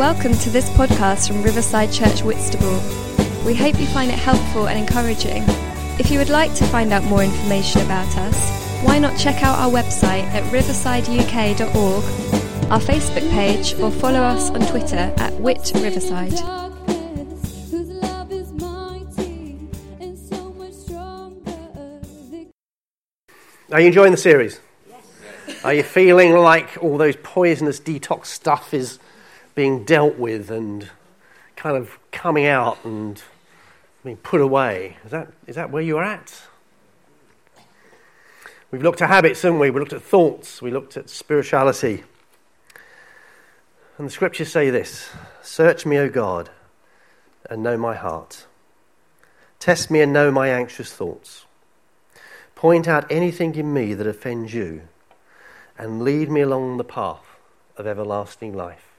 Welcome to this podcast from Riverside Church Whitstable. We hope you find it helpful and encouraging. If you would like to find out more information about us, why not check out our website at riversideuk.org, our Facebook page, or follow us on Twitter at Wit Riverside. Are you enjoying the series? Are you feeling like all those poisonous detox stuff is being dealt with and kind of coming out and being put away? Is that, is that where you're at? We've looked at habits, haven't we? We looked at thoughts, we looked at spirituality. And the scriptures say this Search me, O God, and know my heart. Test me and know my anxious thoughts. Point out anything in me that offends you, and lead me along the path of everlasting life.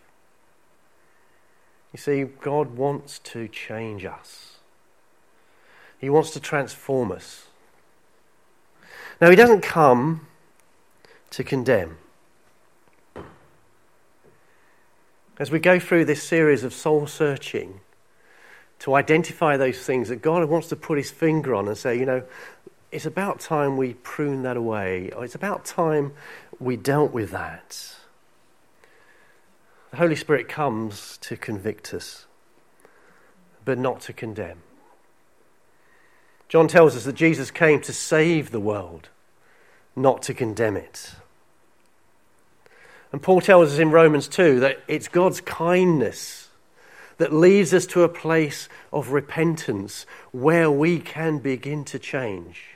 You see, God wants to change us, He wants to transform us. Now, He doesn't come to condemn. As we go through this series of soul searching, to identify those things that God wants to put His finger on and say, you know, it's about time we prune that away. It's about time we dealt with that. The Holy Spirit comes to convict us, but not to condemn. John tells us that Jesus came to save the world, not to condemn it. And Paul tells us in Romans 2 that it's God's kindness that leads us to a place of repentance where we can begin to change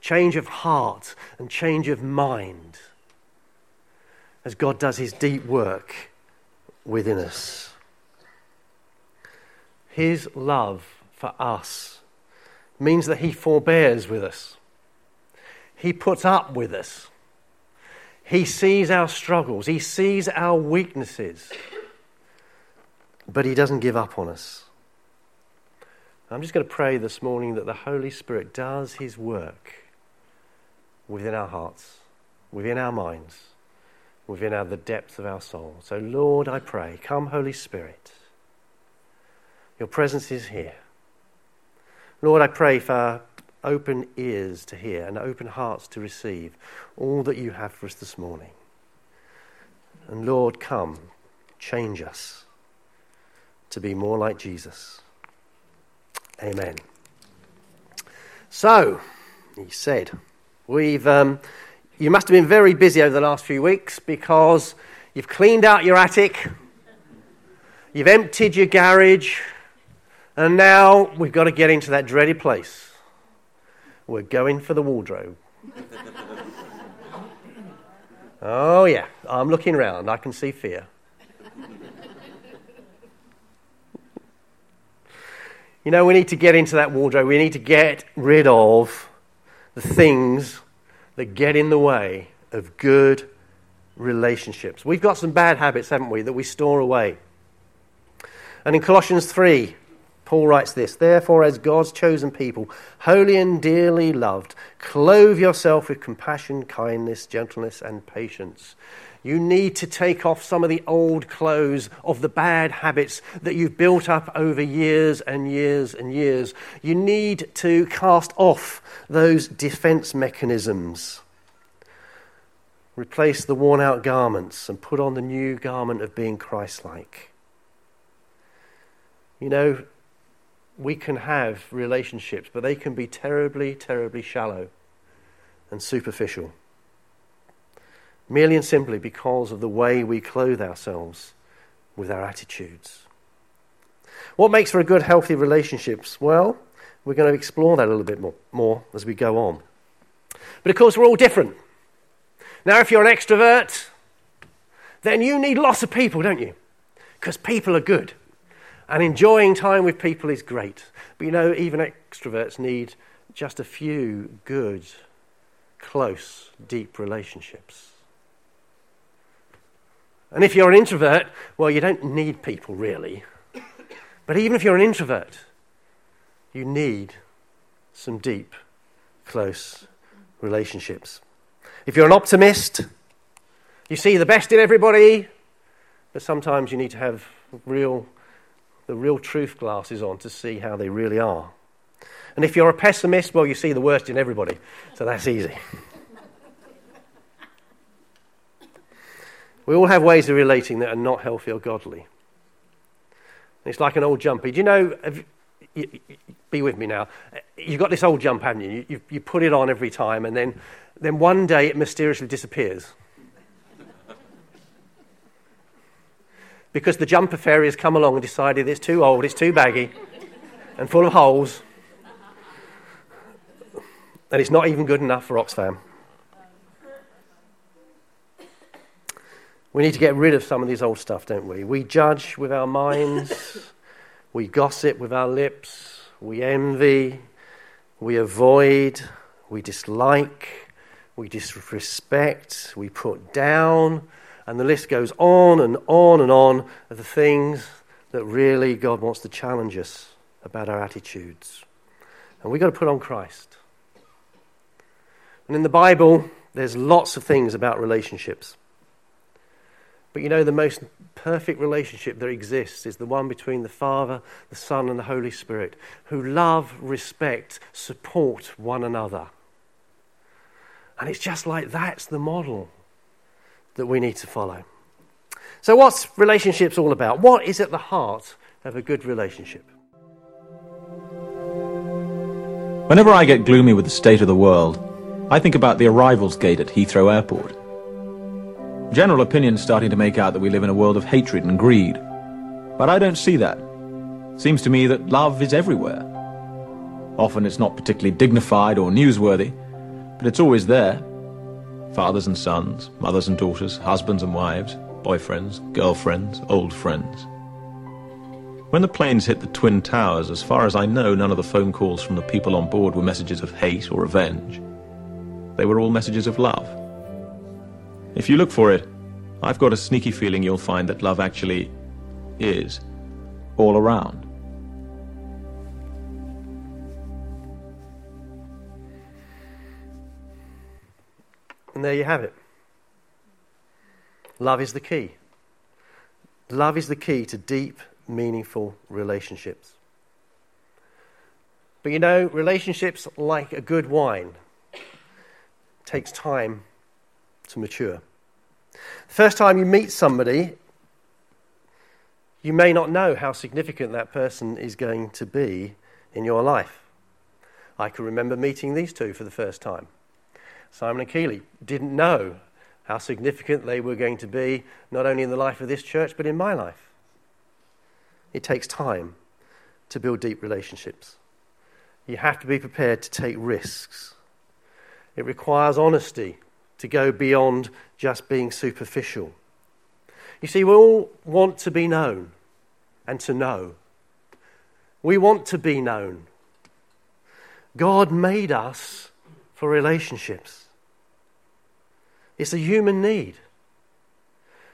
change of heart and change of mind as God does his deep work within us. His love for us means that he forbears with us, he puts up with us. He sees our struggles, he sees our weaknesses, but he doesn't give up on us. I'm just going to pray this morning that the Holy Spirit does his work within our hearts, within our minds, within our, the depths of our soul. So, Lord, I pray, come, Holy Spirit. Your presence is here. Lord, I pray for open ears to hear and open hearts to receive all that you have for us this morning. And Lord, come, change us to be more like Jesus. Amen. So, he said, We've, um, you must have been very busy over the last few weeks because you've cleaned out your attic, you've emptied your garage, and now we've got to get into that dreaded place. We're going for the wardrobe. oh, yeah, I'm looking around. I can see fear. you know, we need to get into that wardrobe. We need to get rid of the things that get in the way of good relationships. We've got some bad habits, haven't we, that we store away. And in Colossians 3, Paul writes this Therefore, as God's chosen people, holy and dearly loved, clothe yourself with compassion, kindness, gentleness, and patience. You need to take off some of the old clothes of the bad habits that you've built up over years and years and years. You need to cast off those defense mechanisms. Replace the worn out garments and put on the new garment of being Christ like. You know, we can have relationships, but they can be terribly, terribly shallow and superficial merely and simply because of the way we clothe ourselves with our attitudes. What makes for a good, healthy relationships? Well, we're going to explore that a little bit more, more as we go on. But of course, we're all different. Now, if you're an extrovert, then you need lots of people, don't you? Because people are good. And enjoying time with people is great. But you know, even extroverts need just a few good, close, deep relationships. And if you're an introvert, well, you don't need people really. But even if you're an introvert, you need some deep, close relationships. If you're an optimist, you see the best in everybody, but sometimes you need to have real, the real truth glasses on to see how they really are. And if you're a pessimist, well, you see the worst in everybody, so that's easy. we all have ways of relating that are not healthy or godly. It's like an old jumpy. Do you know? You, you, be with me now. You've got this old jump, haven't you? You, you put it on every time, and then, then one day it mysteriously disappears. Because the jumper fairy has come along and decided it's too old, it's too baggy, and full of holes, and it's not even good enough for Oxfam. We need to get rid of some of this old stuff, don't we? We judge with our minds, we gossip with our lips, we envy, we avoid, we dislike, we disrespect, we put down, and the list goes on and on and on of the things that really God wants to challenge us about our attitudes. And we've got to put on Christ. And in the Bible, there's lots of things about relationships. But you know, the most perfect relationship that exists is the one between the Father, the Son, and the Holy Spirit, who love, respect, support one another. And it's just like that's the model that we need to follow. So, what's relationships all about? What is at the heart of a good relationship? Whenever I get gloomy with the state of the world, I think about the arrivals gate at Heathrow Airport. General opinion's starting to make out that we live in a world of hatred and greed. But I don't see that. Seems to me that love is everywhere. Often it's not particularly dignified or newsworthy, but it's always there. Fathers and sons, mothers and daughters, husbands and wives, boyfriends, girlfriends, old friends. When the planes hit the Twin Towers, as far as I know, none of the phone calls from the people on board were messages of hate or revenge. They were all messages of love. If you look for it, I've got a sneaky feeling you'll find that love actually is all around. And there you have it. Love is the key. Love is the key to deep, meaningful relationships. But you know, relationships, like a good wine, takes time to mature. The first time you meet somebody, you may not know how significant that person is going to be in your life. I can remember meeting these two for the first time. Simon and Keeley didn't know how significant they were going to be, not only in the life of this church, but in my life. It takes time to build deep relationships. You have to be prepared to take risks. It requires honesty to go beyond just being superficial. You see, we all want to be known and to know. We want to be known. God made us for relationships, it's a human need.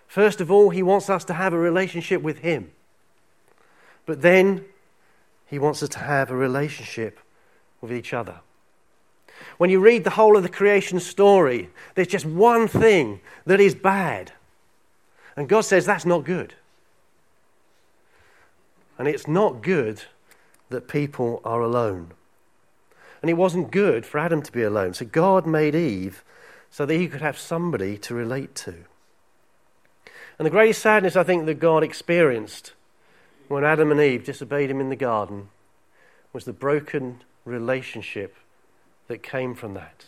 First of all, He wants us to have a relationship with Him. But then, He wants us to have a relationship with each other. When you read the whole of the creation story, there's just one thing that is bad. And God says that's not good. And it's not good that people are alone. And it wasn't good for Adam to be alone. So God made Eve so that he could have somebody to relate to. And the greatest sadness I think that God experienced when Adam and Eve disobeyed him in the garden was the broken relationship that came from that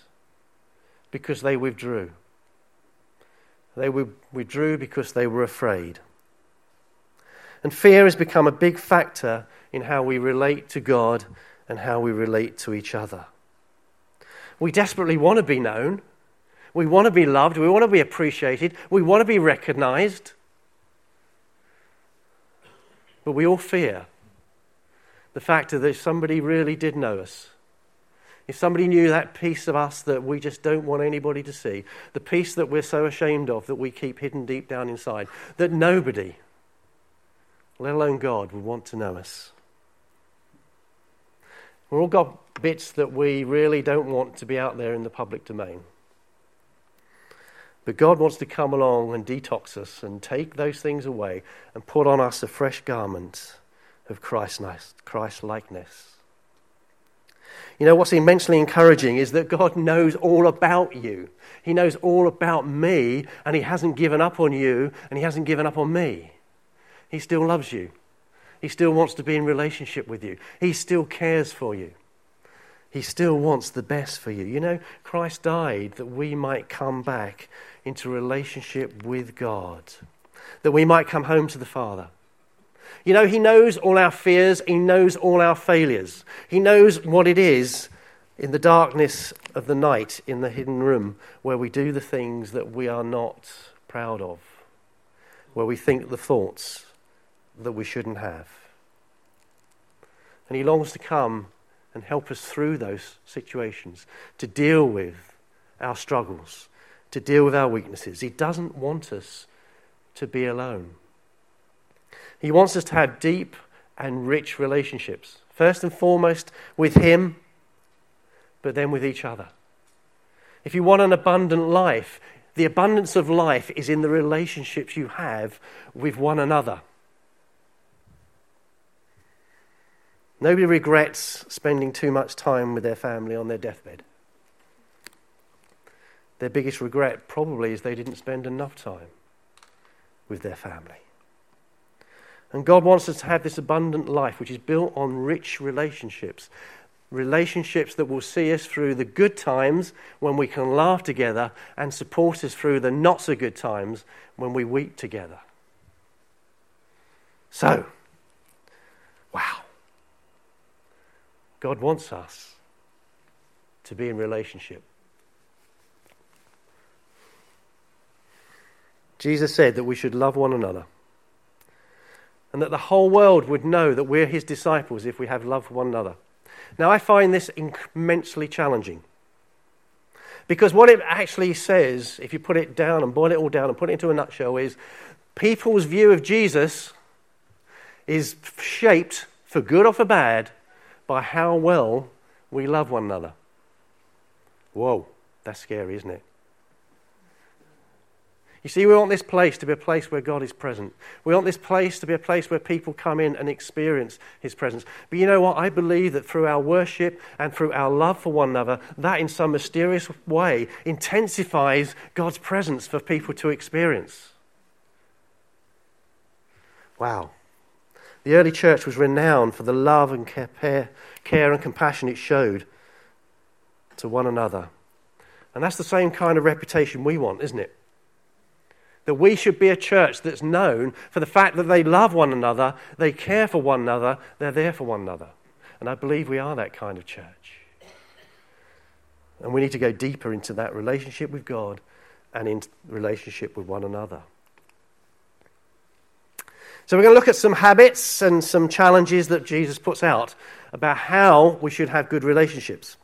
because they withdrew. They withdrew because they were afraid. And fear has become a big factor in how we relate to God and how we relate to each other. We desperately want to be known. We want to be loved. We want to be appreciated. We want to be recognized. But we all fear the fact that if somebody really did know us, if somebody knew that piece of us that we just don't want anybody to see, the piece that we're so ashamed of that we keep hidden deep down inside, that nobody, let alone God, would want to know us. We've all got bits that we really don't want to be out there in the public domain. But God wants to come along and detox us and take those things away and put on us a fresh garment of Christ likeness. You know, what's immensely encouraging is that God knows all about you. He knows all about me, and He hasn't given up on you, and He hasn't given up on me. He still loves you. He still wants to be in relationship with you. He still cares for you. He still wants the best for you. You know, Christ died that we might come back into relationship with God, that we might come home to the Father. You know, He knows all our fears, He knows all our failures, He knows what it is in the darkness of the night in the hidden room where we do the things that we are not proud of, where we think the thoughts that we shouldn't have. And He longs to come and help us through those situations, to deal with our struggles, to deal with our weaknesses. He doesn't want us to be alone. He wants us to have deep and rich relationships, first and foremost with Him, but then with each other. If you want an abundant life, the abundance of life is in the relationships you have with one another. Nobody regrets spending too much time with their family on their deathbed. Their biggest regret probably is they didn't spend enough time with their family. And God wants us to have this abundant life, which is built on rich relationships. Relationships that will see us through the good times when we can laugh together and support us through the not so good times when we weep together. So, wow. God wants us to be in relationship. Jesus said that we should love one another and that the whole world would know that we're his disciples if we have love for one another. Now, I find this immensely challenging because what it actually says, if you put it down and boil it all down and put it into a nutshell, is people's view of Jesus is shaped, for good or for bad, by how well we love one another. Whoa, that's scary, isn't it? You see, we want this place to be a place where God is present. We want this place to be a place where people come in and experience His presence. But you know what? I believe that through our worship and through our love for one another, that in some mysterious way intensifies God's presence for people to experience. Wow. The early church was renowned for the love and care, care and compassion it showed to one another. And that's the same kind of reputation we want, isn't it? That we should be a church that's known for the fact that they love one another, they care for one another, they're there for one another. And I believe we are that kind of church. And we need to go deeper into that relationship with God and in relationship with one another. So, we're going to look at some habits and some challenges that Jesus puts out about how we should have good relationships.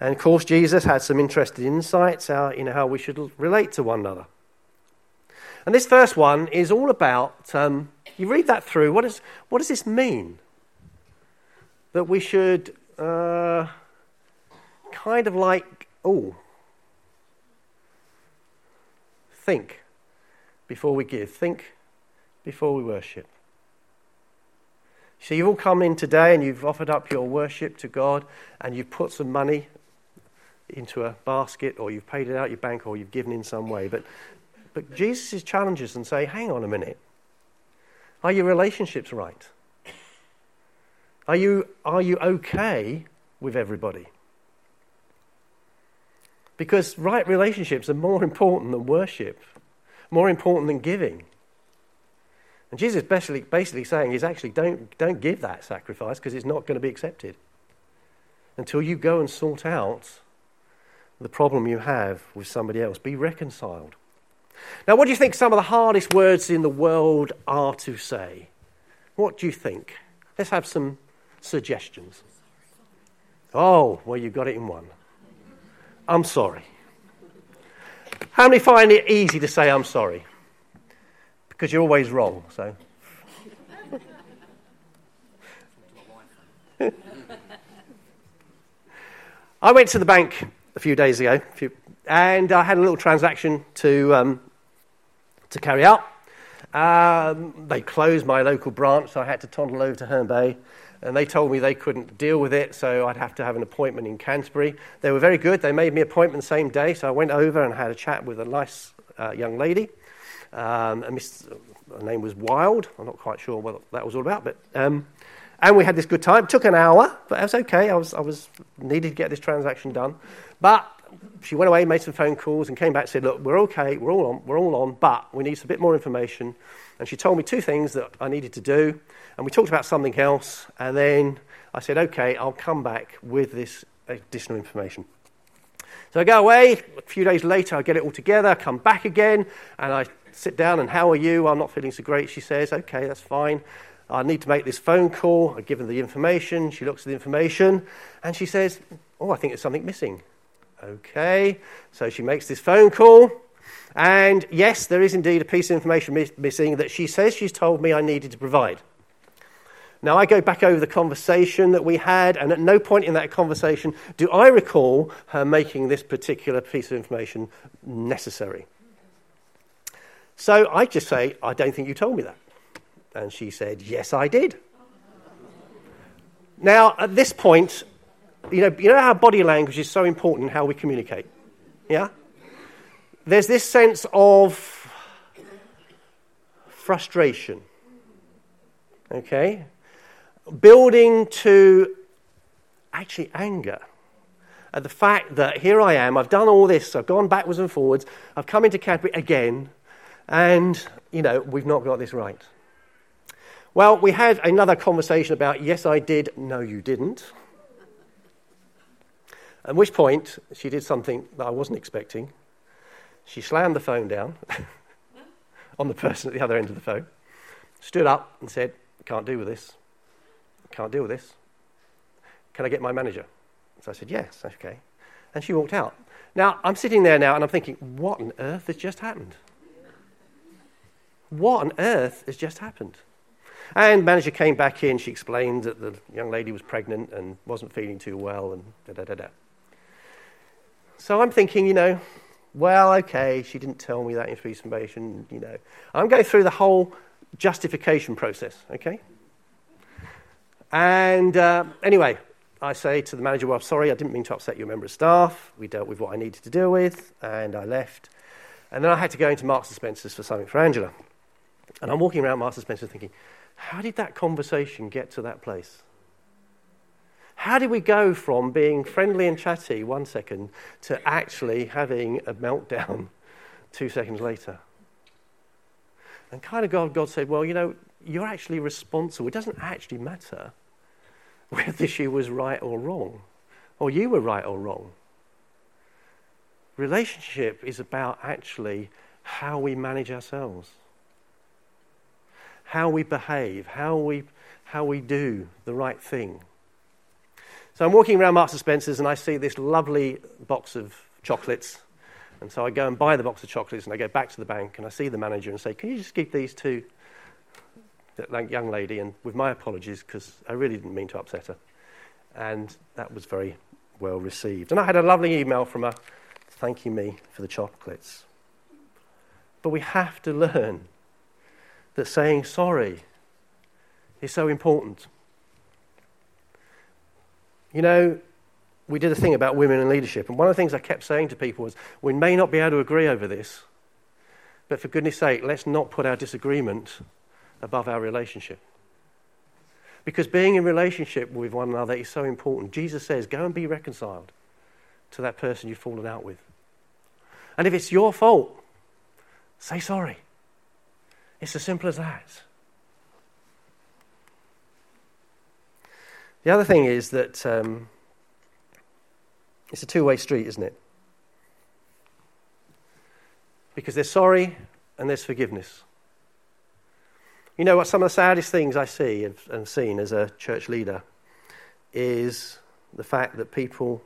And of course, Jesus had some interesting insights in how we should relate to one another. And this first one is all about um, you read that through, what, is, what does this mean? That we should uh, kind of like, oh, think before we give, think before we worship. So you've all come in today and you've offered up your worship to God and you've put some money into a basket or you've paid it out your bank or you've given in some way. But, but Jesus challenges and say, hang on a minute. Are your relationships right? Are you, are you okay with everybody? Because right relationships are more important than worship, more important than giving. And Jesus basically, basically saying is actually don't, don't give that sacrifice because it's not going to be accepted until you go and sort out the problem you have with somebody else. Be reconciled. Now, what do you think some of the hardest words in the world are to say? What do you think? Let's have some suggestions. Oh, well, you got it in one. I'm sorry. How many find it easy to say I'm sorry? Because you're always wrong. So. I went to the bank a few days ago, and I had a little transaction to, um, to carry out. Um, they closed my local branch, so I had to toddle over to Herne Bay. And they told me they couldn't deal with it, so I'd have to have an appointment in Canterbury. They were very good. They made me appointment the same day, so I went over and had a chat with a nice uh, young lady. Um, and Miss, her name was Wild. I'm not quite sure what that was all about, but um, and we had this good time. It took an hour, but it was okay. I was I was needed to get this transaction done, but she went away, made some phone calls, and came back and said, "Look, we're okay. We're all on. We're all on, but we need a bit more information." And she told me two things that I needed to do, and we talked about something else. And then I said, "Okay, I'll come back with this additional information." So I go away. A few days later, I get it all together, come back again, and I sit down and how are you? I'm not feeling so great. She says, okay, that's fine. I need to make this phone call. I give her the information. She looks at the information and she says, oh, I think there's something missing. Okay. So she makes this phone call. And yes, there is indeed a piece of information missing that she says she's told me I needed to provide. Now, I go back over the conversation that we had, and at no point in that conversation do I recall her making this particular piece of information necessary. So I just say, I don't think you told me that. And she said, Yes, I did. Now, at this point, you know, you know how body language is so important in how we communicate? Yeah? There's this sense of frustration. Okay? Building to actually anger at the fact that here I am, I've done all this, I've gone backwards and forwards, I've come into Canterbury again, and, you know, we've not got this right. Well, we had another conversation about, yes, I did, no, you didn't. At which point, she did something that I wasn't expecting. She slammed the phone down on the person at the other end of the phone, stood up and said, Can't deal with this. Can't deal with this. Can I get my manager? So I said, Yes, okay. And she walked out. Now, I'm sitting there now and I'm thinking, What on earth has just happened? What on earth has just happened? And manager came back in. She explained that the young lady was pregnant and wasn't feeling too well, and da da da da. So I'm thinking, you know, well, okay, she didn't tell me that information. You know, I'm going through the whole justification process. Okay. And uh, anyway, I say to the manager, well, sorry, I didn't mean to upset your member of staff. We dealt with what I needed to deal with, and I left. And then I had to go into Marks and Spencer's for something for Angela. And I'm walking around and Spencer thinking, how did that conversation get to that place? How did we go from being friendly and chatty one second to actually having a meltdown two seconds later? And kind of God, God said, Well, you know, you're actually responsible. It doesn't actually matter whether she was right or wrong, or you were right or wrong. Relationship is about actually how we manage ourselves how we behave, how we, how we do the right thing. So I'm walking around Marks and Spencer's and I see this lovely box of chocolates. And so I go and buy the box of chocolates and I go back to the bank and I see the manager and say, Can you just keep these to that young lady? And with my apologies, because I really didn't mean to upset her. And that was very well received. And I had a lovely email from her thanking me for the chocolates. But we have to learn that saying sorry is so important. You know, we did a thing about women in leadership, and one of the things I kept saying to people was, we may not be able to agree over this, but for goodness sake, let's not put our disagreement above our relationship. Because being in relationship with one another is so important. Jesus says, go and be reconciled to that person you've fallen out with. And if it's your fault, say sorry. It's as simple as that. The other thing is that um, it's a two way street, isn't it? Because there's sorry and there's forgiveness. You know what? Some of the saddest things I see and seen as a church leader is the fact that people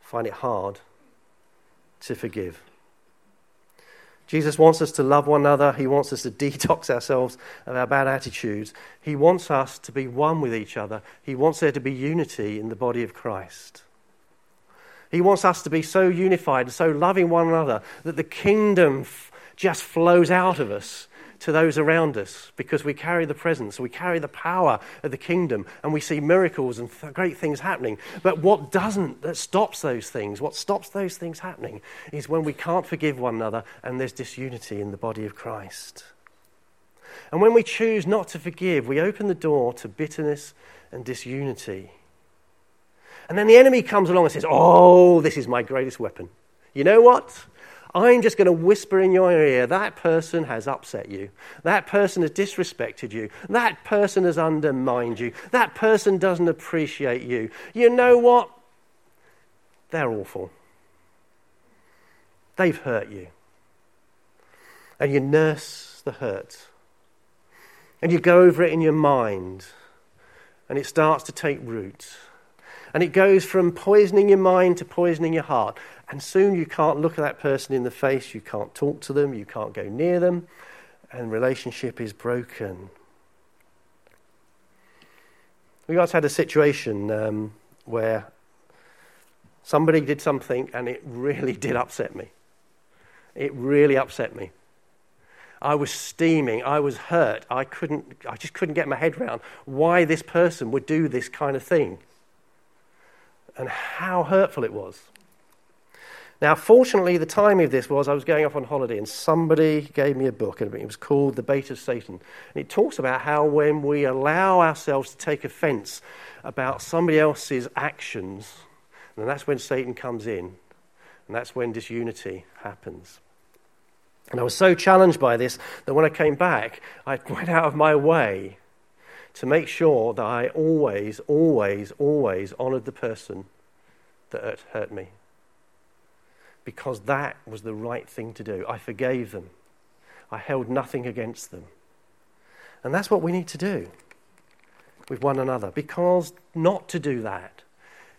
find it hard to forgive. Jesus wants us to love one another. He wants us to detox ourselves of our bad attitudes. He wants us to be one with each other. He wants there to be unity in the body of Christ. He wants us to be so unified and so loving one another that the kingdom f- just flows out of us to those around us because we carry the presence, we carry the power of the kingdom, and we see miracles and th- great things happening. But what doesn't, that stops those things, what stops those things happening, is when we can't forgive one another and there's disunity in the body of Christ. And when we choose not to forgive, we open the door to bitterness and disunity. And then the enemy comes along and says, Oh, this is my greatest weapon. You know what? I'm just going to whisper in your ear that person has upset you. That person has disrespected you. That person has undermined you. That person doesn't appreciate you. You know what? They're awful. They've hurt you. And you nurse the hurt. And you go over it in your mind. And it starts to take root. And it goes from poisoning your mind to poisoning your heart. And soon you can't look at that person in the face, you can't talk to them, you can't go near them, and relationship is broken. We once had a situation um, where somebody did something and it really did upset me. It really upset me. I was steaming. I was hurt. I couldn't. I just couldn't get my head around why this person would do this kind of thing, and how hurtful it was. Now, fortunately, the timing of this was I was going off on holiday and somebody gave me a book, and it was called The Bait of Satan. And it talks about how when we allow ourselves to take offense about somebody else's actions, and that's when Satan comes in, and that's when disunity happens. And I was so challenged by this that when I came back, I went out of my way to make sure that I always, always, always honoured the person that hurt me because that was the right thing to do. I forgave them, I held nothing against them. And that's what we need to do with one another because not to do that,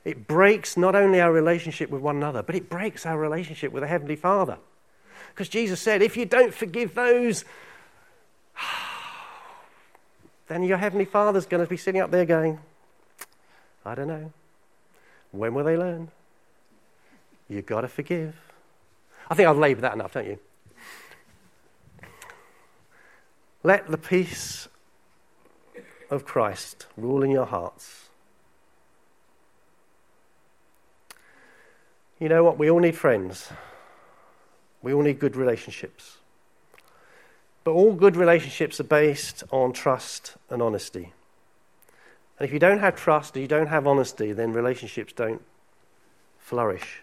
it breaks not only our relationship with one another, but it breaks our relationship with the Heavenly Father. Because Jesus said, if you don't forgive those, then your Heavenly Father's going to be sitting up there going, I don't know. When will they learn? You've got to forgive. I think I've laboured that enough, don't you? Let the peace of Christ rule in your hearts. You know what? We all need friends. We all need good relationships. But all good relationships are based on trust and honesty. And if you don't have trust and you don't have honesty, then relationships don't flourish.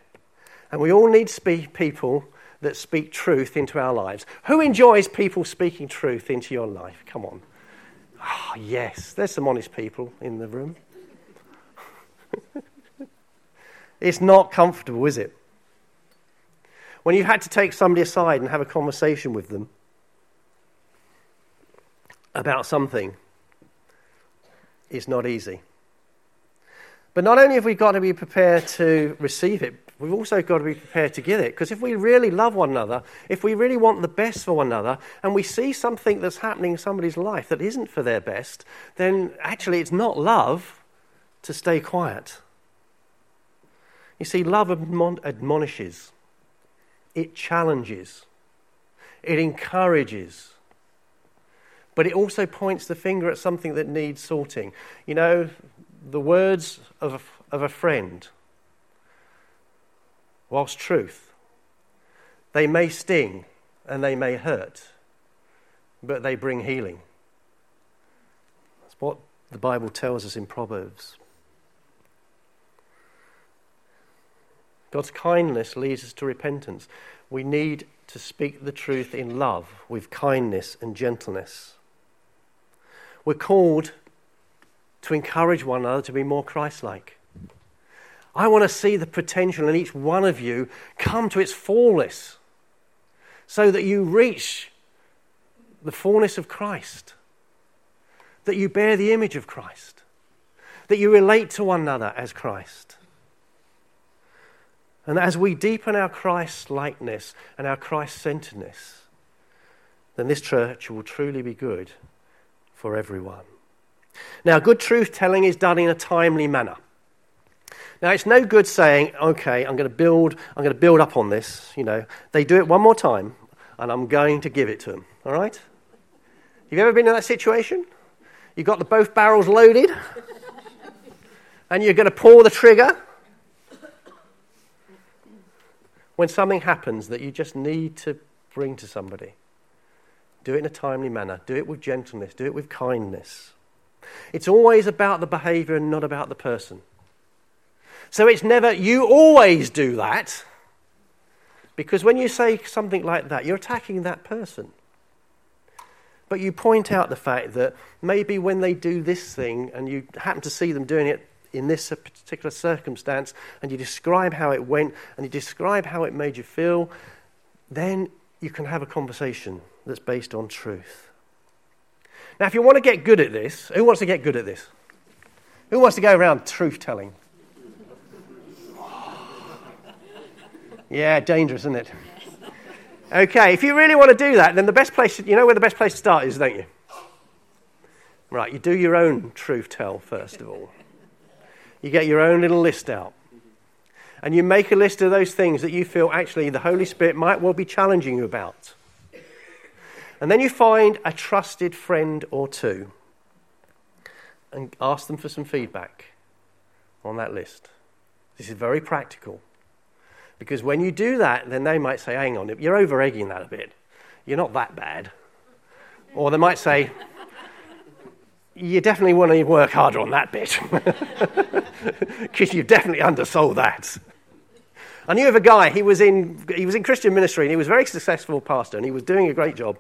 And we all need people that speak truth into our lives. Who enjoys people speaking truth into your life? Come on. Oh, yes, there's some honest people in the room. it's not comfortable, is it? When you've had to take somebody aside and have a conversation with them about something, is not easy. But not only have we got to be prepared to receive it, we've also got to be prepared to give it. Because if we really love one another, if we really want the best for one another, and we see something that's happening in somebody's life that isn't for their best, then actually it's not love to stay quiet. You see, love admon- admonishes, it challenges, it encourages. But it also points the finger at something that needs sorting. You know, the words of a, of a friend, whilst truth, they may sting and they may hurt, but they bring healing. That's what the Bible tells us in Proverbs. God's kindness leads us to repentance. We need to speak the truth in love with kindness and gentleness. We're called to encourage one another to be more Christ like. I want to see the potential in each one of you come to its fullness so that you reach the fullness of Christ, that you bear the image of Christ, that you relate to one another as Christ. And as we deepen our Christ likeness and our Christ centeredness, then this church will truly be good for everyone. Now, good truth telling is done in a timely manner. Now, it's no good saying, okay, I'm going to build, I'm going to build up on this. You know, they do it one more time, and I'm going to give it to them. All right? Have you ever been in that situation? You've got the both barrels loaded, and you're going to pull the trigger. When something happens that you just need to bring to somebody, do it in a timely manner. Do it with gentleness. Do it with kindness. It's always about the behavior and not about the person. So it's never, you always do that. Because when you say something like that, you're attacking that person. But you point out the fact that maybe when they do this thing and you happen to see them doing it in this particular circumstance and you describe how it went and you describe how it made you feel, then you can have a conversation that's based on truth. Now, if you want to get good at this, who wants to get good at this? Who wants to go around truth telling? Yeah, dangerous, isn't it? Okay, if you really want to do that, then the best place, you know where the best place to start is, don't you? Right, you do your own truth tell first of all. You get your own little list out. And you make a list of those things that you feel actually the Holy Spirit might well be challenging you about. And then you find a trusted friend or two and ask them for some feedback on that list. This is very practical. Because when you do that, then they might say, hang on, you're over egging that a bit. You're not that bad. Or they might say, you definitely want to work harder on that bit. Because you've definitely undersold that. I knew of a guy, he was, in, he was in Christian ministry and he was a very successful pastor and he was doing a great job.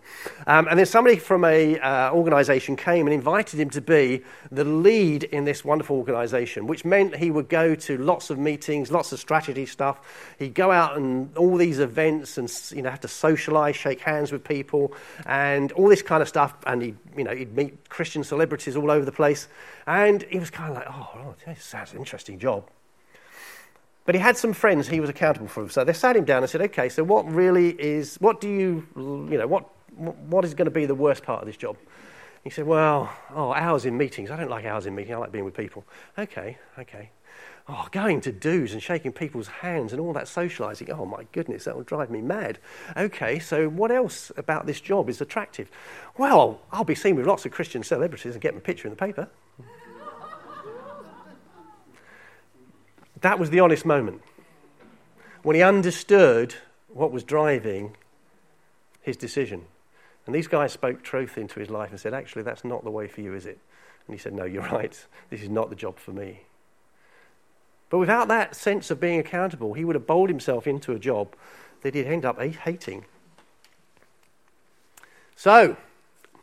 Um, and then somebody from an uh, organization came and invited him to be the lead in this wonderful organization, which meant he would go to lots of meetings, lots of strategy stuff. He'd go out and all these events and you know, have to socialize, shake hands with people and all this kind of stuff. And he'd, you know, he'd meet Christian celebrities all over the place. And he was kind of like, oh, oh an interesting job. But he had some friends he was accountable for. So they sat him down and said, okay, so what really is, what do you, you know, what, what is going to be the worst part of this job? He said, well, oh, hours in meetings. I don't like hours in meetings. I like being with people. Okay, okay. Oh, going to do's and shaking people's hands and all that socializing. Oh, my goodness, that will drive me mad. Okay, so what else about this job is attractive? Well, I'll be seen with lots of Christian celebrities and get my picture in the paper. That was the honest moment when he understood what was driving his decision. And these guys spoke truth into his life and said, Actually, that's not the way for you, is it? And he said, No, you're right. This is not the job for me. But without that sense of being accountable, he would have bowled himself into a job that he'd end up hating. So,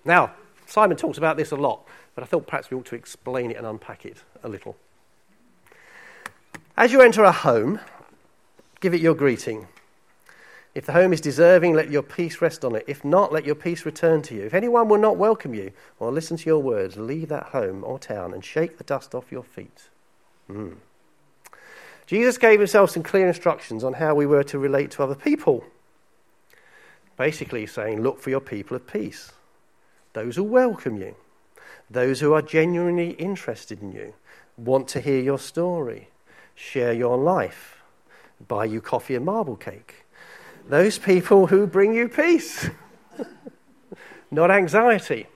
now, Simon talks about this a lot, but I thought perhaps we ought to explain it and unpack it a little. As you enter a home, give it your greeting. If the home is deserving, let your peace rest on it. If not, let your peace return to you. If anyone will not welcome you or listen to your words, leave that home or town and shake the dust off your feet. Mm. Jesus gave himself some clear instructions on how we were to relate to other people. Basically, saying, look for your people of peace, those who welcome you, those who are genuinely interested in you, want to hear your story, share your life, buy you coffee and marble cake. Those people who bring you peace, not anxiety.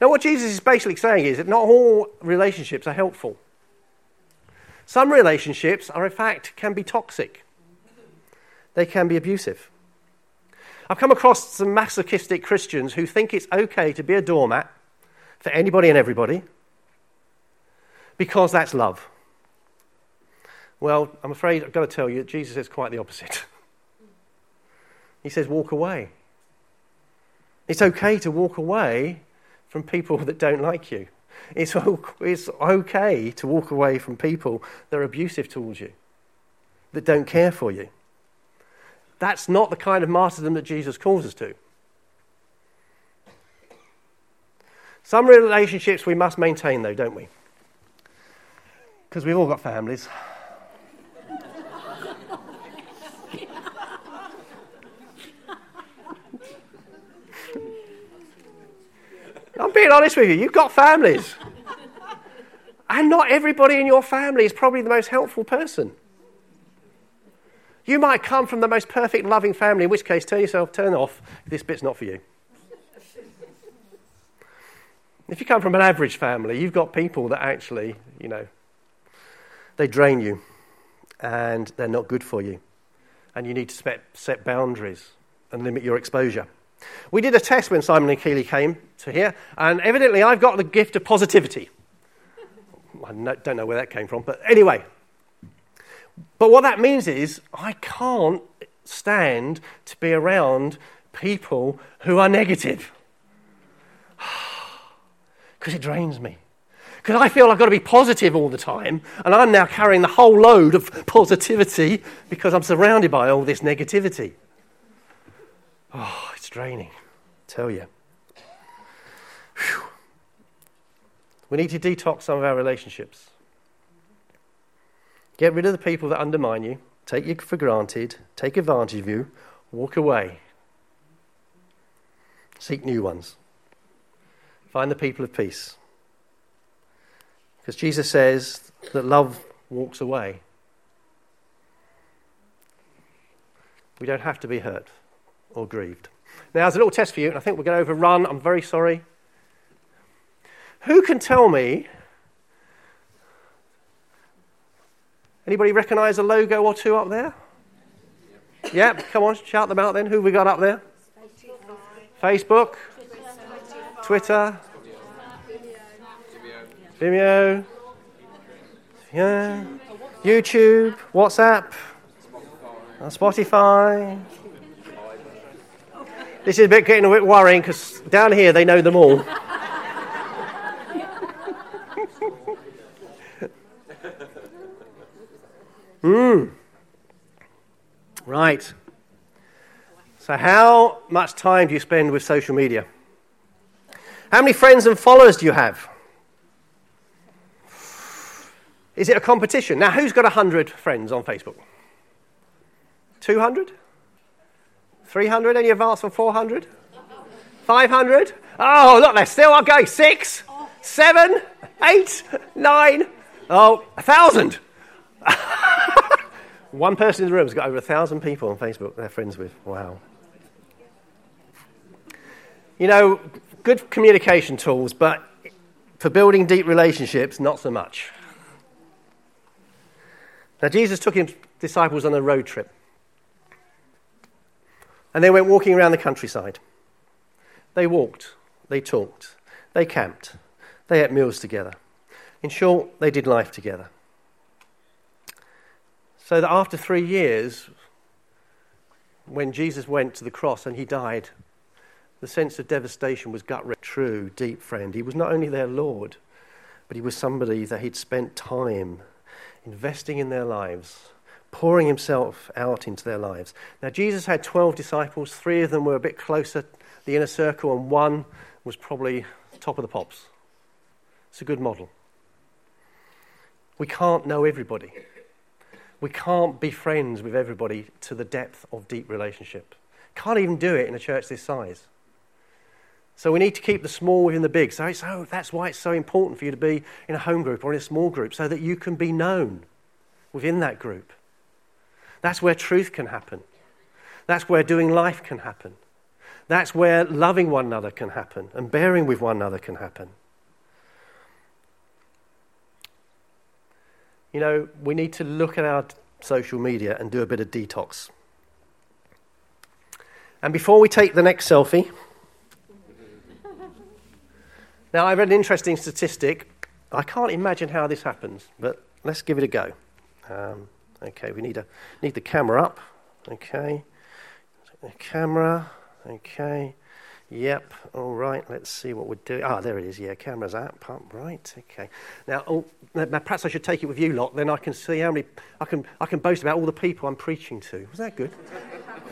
Now, what Jesus is basically saying is that not all relationships are helpful. Some relationships are, in fact, can be toxic. They can be abusive. I've come across some masochistic Christians who think it's okay to be a doormat for anybody and everybody because that's love. Well, I'm afraid I've got to tell you, Jesus says quite the opposite. he says, walk away. It's okay to walk away from people that don't like you. It's, it's okay to walk away from people that are abusive towards you, that don't care for you. That's not the kind of martyrdom that Jesus calls us to. Some relationships we must maintain, though, don't we? Because we've all got families. I'm being honest with you. You've got families. And not everybody in your family is probably the most helpful person. You might come from the most perfect, loving family, in which case, turn yourself, turn off. This bit's not for you. if you come from an average family, you've got people that actually, you know, they drain you and they're not good for you. And you need to set, set boundaries and limit your exposure. We did a test when Simon and Keeley came to here, and evidently I've got the gift of positivity. I don't know where that came from, but anyway. But what that means is I can't stand to be around people who are negative because it drains me. Because I feel I've got to be positive all the time, and I'm now carrying the whole load of positivity because I'm surrounded by all this negativity. Oh, it's draining, I tell you. Whew. We need to detox some of our relationships. Get rid of the people that undermine you, take you for granted, take advantage of you, walk away. Seek new ones. Find the people of peace. Because Jesus says that love walks away. We don't have to be hurt or grieved. Now, as a little test for you, and I think we're going to overrun, I'm very sorry. Who can tell me? Anybody recognize a logo or two up there? Yep, yeah, come on, shout them out then. Who we got up there? Facebook, Twitter, Vimeo, yeah, YouTube, WhatsApp, Spotify. This is a bit getting a bit worrying because down here they know them all. Hmm. Right. So, how much time do you spend with social media? How many friends and followers do you have? Is it a competition? Now, who's got 100 friends on Facebook? 200? 300? Any advance on 400? 500? Oh, look, there's still okay. Six, seven, eight, nine, oh, a thousand. One person in the room has got over a thousand people on Facebook they're friends with. Wow. You know, good communication tools, but for building deep relationships, not so much. Now, Jesus took his disciples on a road trip. And they went walking around the countryside. They walked, they talked, they camped, they ate meals together. In short, they did life together. So that after three years, when Jesus went to the cross and he died, the sense of devastation was gut wrenching. True, deep friend. He was not only their Lord, but he was somebody that he'd spent time investing in their lives, pouring himself out into their lives. Now, Jesus had 12 disciples. Three of them were a bit closer, the inner circle, and one was probably top of the pops. It's a good model. We can't know everybody. We can't be friends with everybody to the depth of deep relationship. Can't even do it in a church this size. So we need to keep the small within the big. So, so oh, that's why it's so important for you to be in a home group or in a small group so that you can be known within that group. That's where truth can happen. That's where doing life can happen. That's where loving one another can happen and bearing with one another can happen. You know, we need to look at our social media and do a bit of detox. And before we take the next selfie, now, I read an interesting statistic. I can't imagine how this happens, but let's give it a go. Um, okay, we need, a, need the camera up. Okay, the camera. Okay, yep. All right. Let's see what we're doing. Ah, there it is. Yeah, camera's up. Right. Okay. Now, oh, perhaps I should take it with you lot. Then I can see how many. I can. I can boast about all the people I'm preaching to. Was that good?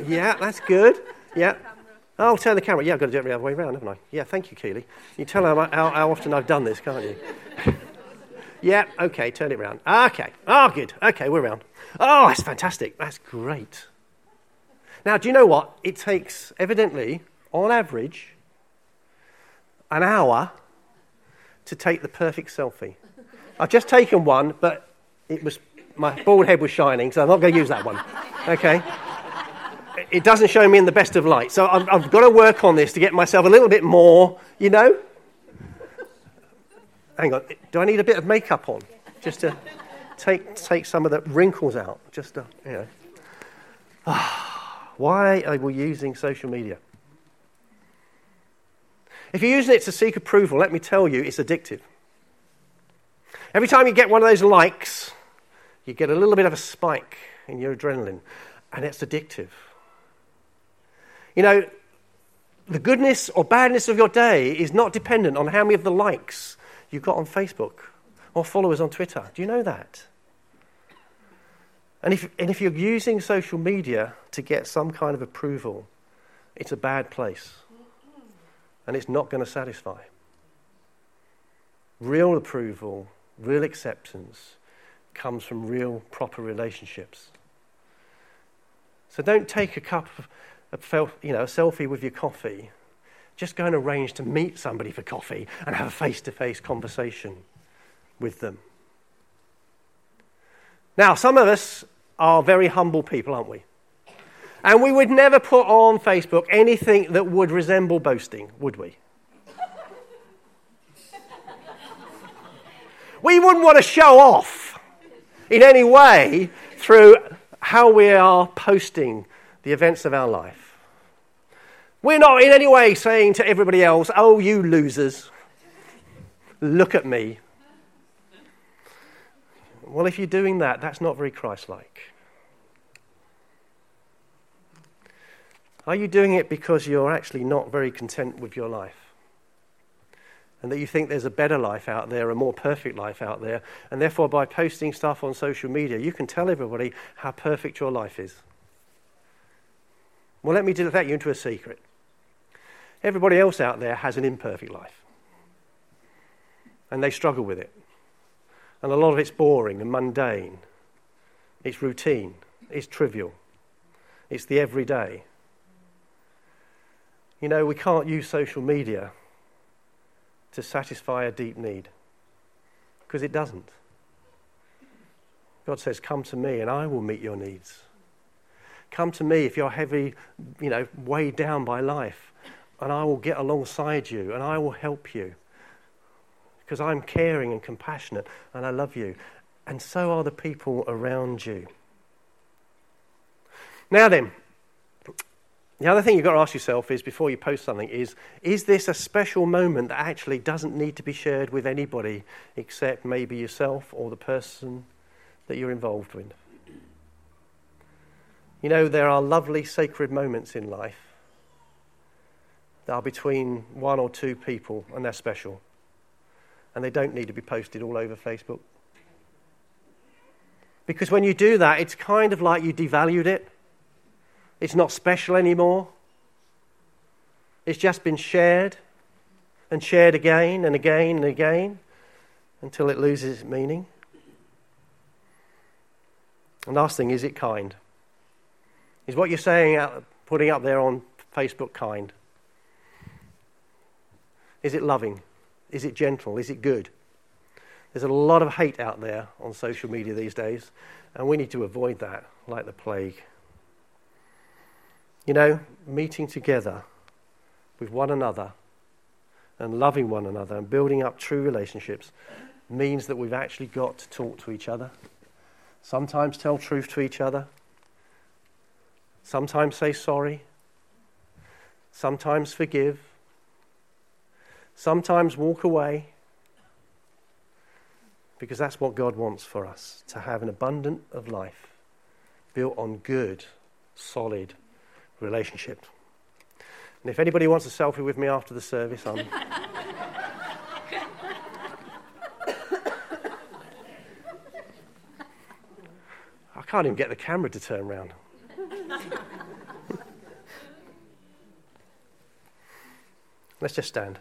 yeah, that's good. Yeah. Oh, I'll turn the camera. Yeah, I've got to do it the other way around, haven't I? Yeah, thank you, Keeley. You tell how, how, how often I've done this, can't you? yeah, okay, turn it around. Okay. Oh, good. Okay, we're around. Oh, that's fantastic. That's great. Now, do you know what? It takes, evidently, on average, an hour to take the perfect selfie. I've just taken one, but it was my bald head was shining, so I'm not going to use that one. Okay? It doesn't show me in the best of light. So I've, I've got to work on this to get myself a little bit more, you know? Hang on. Do I need a bit of makeup on? Just to take, take some of the wrinkles out. Just to, you know. Why are we using social media? If you're using it to seek approval, let me tell you, it's addictive. Every time you get one of those likes, you get a little bit of a spike in your adrenaline, and it's addictive. You know, the goodness or badness of your day is not dependent on how many of the likes you've got on Facebook or followers on Twitter. Do you know that? And if, and if you're using social media to get some kind of approval, it's a bad place. And it's not going to satisfy. Real approval, real acceptance comes from real, proper relationships. So don't take a cup of, a, you know, a selfie with your coffee. Just go and arrange to meet somebody for coffee and have a face to face conversation with them. Now, some of us are very humble people, aren't we? And we would never put on Facebook anything that would resemble boasting, would we? we wouldn't want to show off in any way through how we are posting the events of our life. We're not in any way saying to everybody else, oh, you losers, look at me. Well, if you're doing that, that's not very Christ like. Are you doing it because you're actually not very content with your life? And that you think there's a better life out there, a more perfect life out there, and therefore by posting stuff on social media, you can tell everybody how perfect your life is. Well, let me let you into a secret. Everybody else out there has an imperfect life, and they struggle with it. And a lot of it's boring and mundane. It's routine. It's trivial. It's the everyday. You know, we can't use social media to satisfy a deep need because it doesn't. God says, Come to me and I will meet your needs. Come to me if you're heavy, you know, weighed down by life, and I will get alongside you and I will help you because I'm caring and compassionate and I love you. And so are the people around you. Now then, the other thing you've got to ask yourself is before you post something is is this a special moment that actually doesn't need to be shared with anybody except maybe yourself or the person that you're involved with? You know, there are lovely sacred moments in life that are between one or two people and they're special and they don't need to be posted all over Facebook. Because when you do that, it's kind of like you devalued it. It's not special anymore. It's just been shared and shared again and again and again until it loses its meaning. And last thing, is it kind? Is what you're saying, out, putting up there on Facebook kind? Is it loving? Is it gentle? Is it good? There's a lot of hate out there on social media these days, and we need to avoid that like the plague. You know, meeting together with one another and loving one another and building up true relationships means that we've actually got to talk to each other. Sometimes tell truth to each other. Sometimes say sorry. Sometimes forgive sometimes walk away because that's what God wants for us to have an abundant of life built on good, solid relationship. And if anybody wants a selfie with me after the service, I'm. I can't even get the camera to turn around. Let's just stand.